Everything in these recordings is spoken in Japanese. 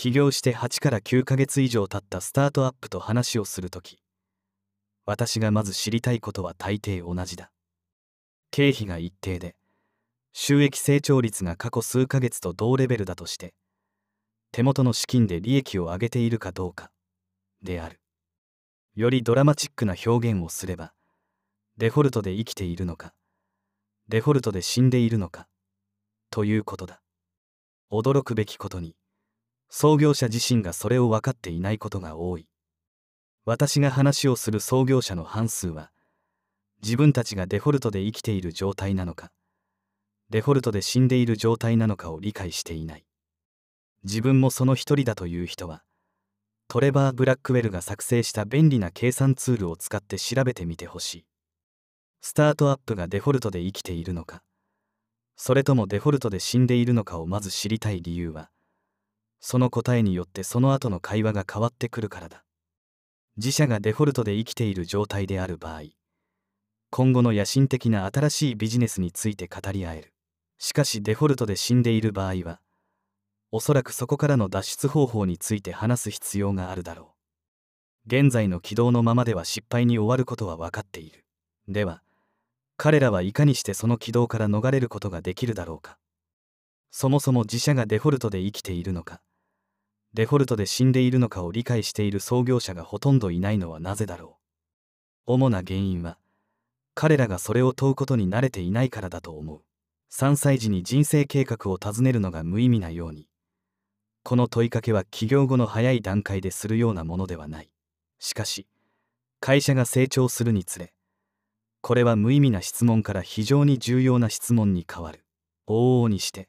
起業して8から9ヶ月以上経ったスタートアップと話をするとき私がまず知りたいことは大抵同じだ。経費が一定で収益成長率が過去数ヶ月と同レベルだとして手元の資金で利益を上げているかどうかである。よりドラマチックな表現をすればデフォルトで生きているのかデフォルトで死んでいるのかということだ。驚くべきことに創業者自身がそれを分かっていないことが多い。私が話をする創業者の半数は自分たちがデフォルトで生きている状態なのかデフォルトで死んでいる状態なのかを理解していない。自分もその一人だという人はトレバー・ブラックウェルが作成した便利な計算ツールを使って調べてみてほしい。スタートアップがデフォルトで生きているのかそれともデフォルトで死んでいるのかをまず知りたい理由はその答えによってその後の会話が変わってくるからだ。自社がデフォルトで生きている状態である場合今後の野心的な新しいビジネスについて語り合える。しかしデフォルトで死んでいる場合はおそらくそこからの脱出方法について話す必要があるだろう。現在の軌道のままでは失敗に終わることは分かっている。では彼らはいかにしてその軌道から逃れることができるだろうか。そもそも自社がデフォルトで生きているのか。デフォルトで死んでいるのかを理解している創業者がほとんどいないのはなぜだろう。主な原因は彼らがそれを問うことに慣れていないからだと思う。3歳児に人生計画を尋ねるのが無意味なようにこの問いかけは起業後の早い段階でするようなものではない。しかし会社が成長するにつれこれは無意味な質問から非常に重要な質問に変わる。往々にして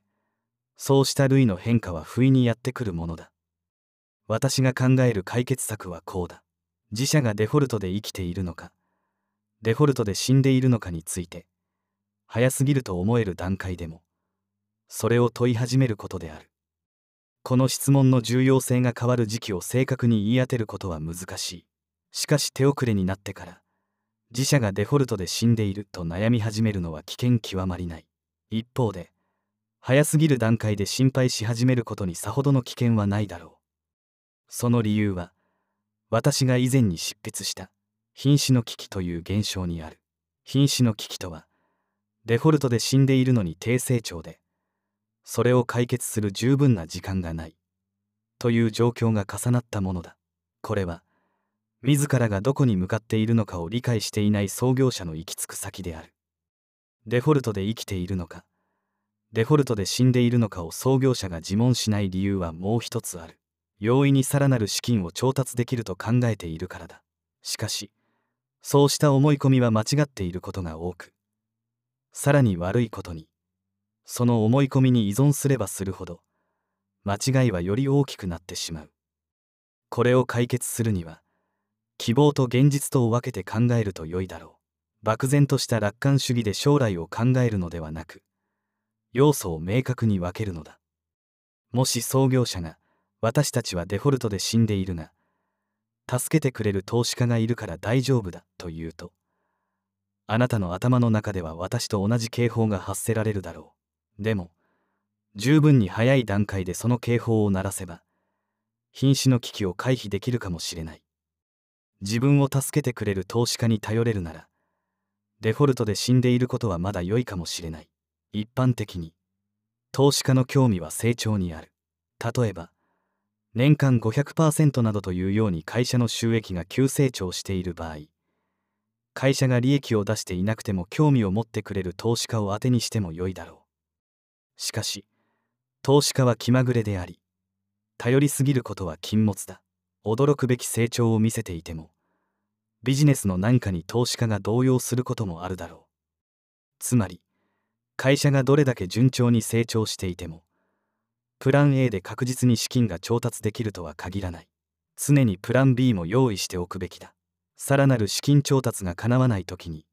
そうした類の変化は不意にやってくるものだ。私が考える解決策はこうだ。自社がデフォルトで生きているのか。デフォルトで死んでいるのかについて。早すぎると思える段階でも。それを問い始めることである。この質問の重要性が変わる時期を正確に言い当てることは難しい。しかし手遅れになってから。自社がデフォルトで死んでいると悩み始めるのは危険極まりない。一方で早すぎる段階で心配し始めることにさほどの危険はないだろう。その理由は私が以前に執筆した瀕死の危機という現象にある。瀕死の危機とはデフォルトで死んでいるのに低成長でそれを解決する十分な時間がないという状況が重なったものだ。これは自らがどこに向かっているのかを理解していない創業者の行き着く先である。デフォルトで生きているのかデフォルトで死んでいるのかを創業者が自問しない理由はもう一つある。容易にさらなる資金を調達できると考えているからだ。しかしそうした思い込みは間違っていることが多くさらに悪いことにその思い込みに依存すればするほど間違いはより大きくなってしまう。これを解決するには希望と現実とを分けて考えると良いだろう。漠然とした楽観主義で将来を考えるのではなく要素を明確に分けるのだ。もし創業者が私たちはデフォルトで死んでいるが助けてくれる投資家がいるから大丈夫だと言うとあなたの頭の中では私と同じ警報が発せられるだろう。でも十分に早い段階でその警報を鳴らせば瀕死の危機を回避できるかもしれない。自分を助けてくれる投資家に頼れるならデフォルトで死んでいることはまだ良いかもしれない。一般的に投資家の興味は成長にある。例えば年間500%などというように会社の収益が急成長している場合会社が利益を出していなくても興味を持ってくれる投資家を当てにしても良いだろう。しかし投資家は気まぐれであり頼りすぎることは禁物だ。驚くべき成長を見せていてもビジネスの何かに投資家が動揺することもあるだろう。つまり会社がどれだけ順調に成長していてもプラン A で確実に資金が調達できるとは限らない。常にプラン B も用意しておくべきだ。さらなる資金調達が叶わない時に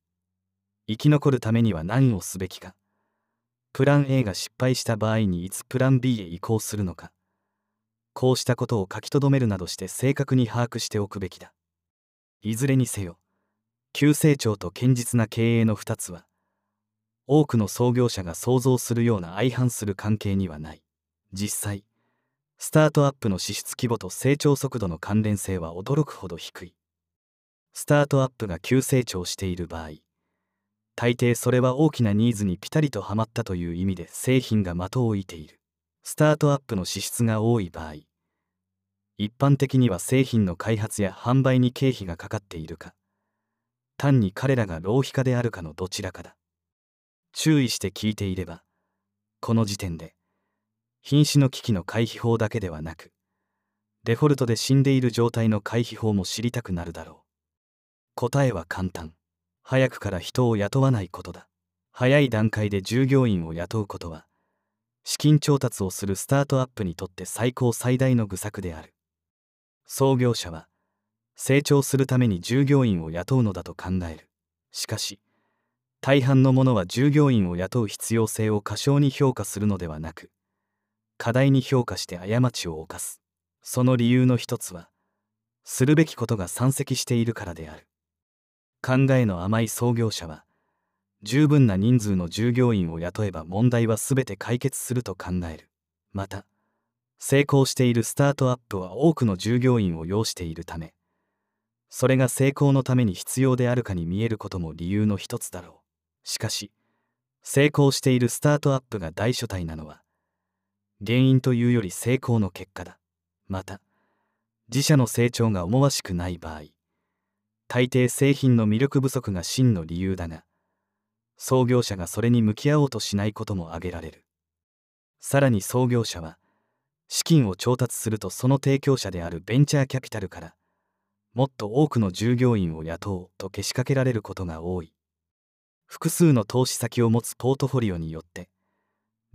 生き残るためには何をすべきか。プラン A が失敗した場合にいつプラン B へ移行するのか。こうしたことを書き留めるなどして正確に把握しておくべきだ。いずれにせよ急成長と堅実な経営の2つは多くの創業者が想像するような相反する関係にはない。実際スタートアップの支出規模と成長速度の関連性は驚くほど低い。スタートアップが急成長している場合大抵それは大きなニーズにピタリとはまったという意味で製品が的を置いている。スタートアップの支出が多い場合一般的には製品の開発や販売に経費がかかっているか単に彼らが浪費家であるかのどちらかだ。注意して聞いていればこの時点で瀕死の危機の回避法だけではなくデフォルトで死んでいる状態の回避法も知りたくなるだろう。答えは簡単。早くから人を雇わないことだ。早い段階で従業員を雇うことは資金調達をするスタートアップにとって最高最大の愚策である。創業者は成長するために従業員を雇うのだと考える。しかし大半の者は従業員を雇う必要性を過小に評価するのではなく課題に評価して過ちを犯す。その理由の一つはするべきことが山積しているからである。考えの甘い創業者は十分な人数の従業員を雇えば問題は全て解決すると考える。また成功しているスタートアップは多くの従業員を要しているためそれが成功のために必要であるかに見えることも理由の一つだろう。しかし成功しているスタートアップが大所帯なのは原因というより成功の結果だ。また自社の成長が思わしくない場合大抵製品の魅力不足が真の理由だが創業者がそれに向き合おうとしないことも挙げられる。さらに創業者は資金を調達するとその提供者であるベンチャーキャピタルからもっと多くの従業員を雇おうとけしかけられることが多い。複数の投資先を持つポートフォリオによって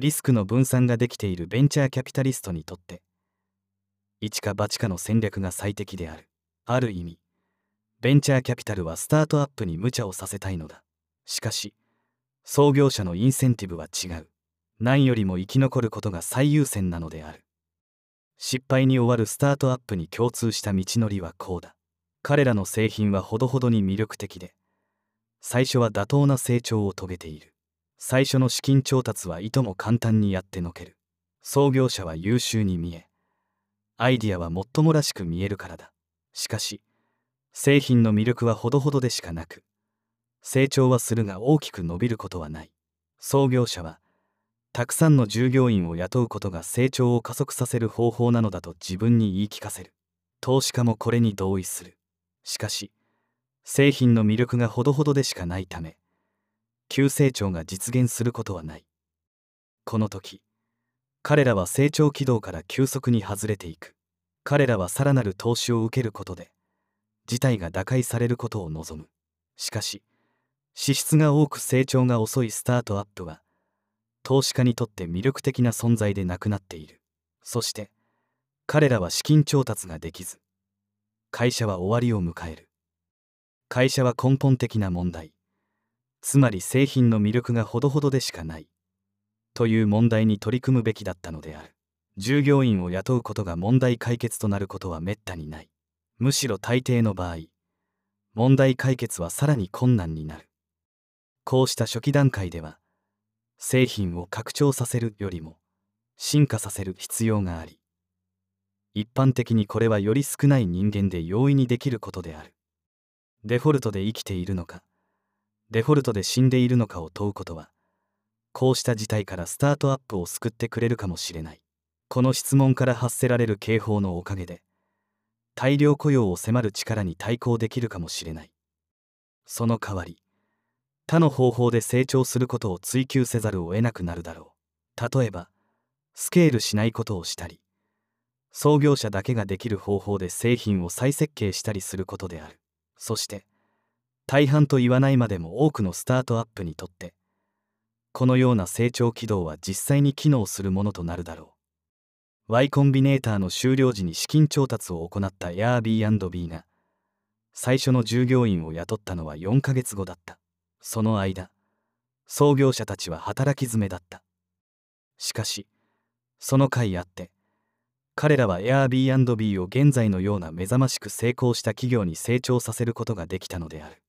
リスクの分散ができているベンチャーキャピタリストにとって一か八かの戦略が最適である。ある意味ベンチャーキャピタルはスタートアップに無茶をさせたいのだ。しかし創業者のインセンティブは違う。何よりも生き残ることが最優先なのである。失敗に終わるスタートアップに共通した道のりはこうだ。彼らの製品はほどほどに魅力的で最初は妥当な成長を遂げている。最初の資金調達はいとも簡単にやってのける。創業者は優秀に見えアイディアはもっともらしく見えるからだ。しかし製品の魅力はほどほどでしかなく成長はするが大きく伸びることはない。創業者はたくさんの従業員を雇うことが成長を加速させる方法なのだと自分に言い聞かせる。投資家もこれに同意する。しかし製品の魅力がほどほどでしかないため急成長が実現することはない。この時彼らは成長軌道から急速に外れていく。彼らはさらなる投資を受けることで事態が打開されることを望む。しかし支出が多く成長が遅いスタートアップは投資家にとって魅力的な存在でなくなっている。そして彼らは資金調達ができず会社は終わりを迎える。会社は根本的な問題。つまり製品の魅力がほどほどでしかない。という問題に取り組むべきだったのである。従業員を雇うことが問題解決となることはめったにない。むしろ大抵の場合問題解決はさらに困難になる。こうした初期段階では製品を拡張させるよりも進化させる必要があり一般的にこれはより少ない人間で容易にできることである。デフォルトで生きているのかデフォルトで死んでいるのかを問うことはこうした事態からスタートアップを救ってくれるかもしれない。この質問から発せられる警報のおかげで大量雇用を迫る力に対抗できるかもしれない。その代わり他の方法で成長することを追求せざるを得なくなるだろう。例えばスケールしないことをしたり創業者だけができる方法で製品を再設計したりすることである。そして大半と言わないまでも多くのスタートアップにとってこのような成長軌道は実際に機能するものとなるだろう。Y コンビネーターの終了時に資金調達を行った Airbnb が最初の従業員を雇ったのは4ヶ月後だった。その間創業者たちは働き詰めだった。しかしその甲斐あって彼らは Airbnb を現在のような目覚ましく成功した企業に成長させることができたのである。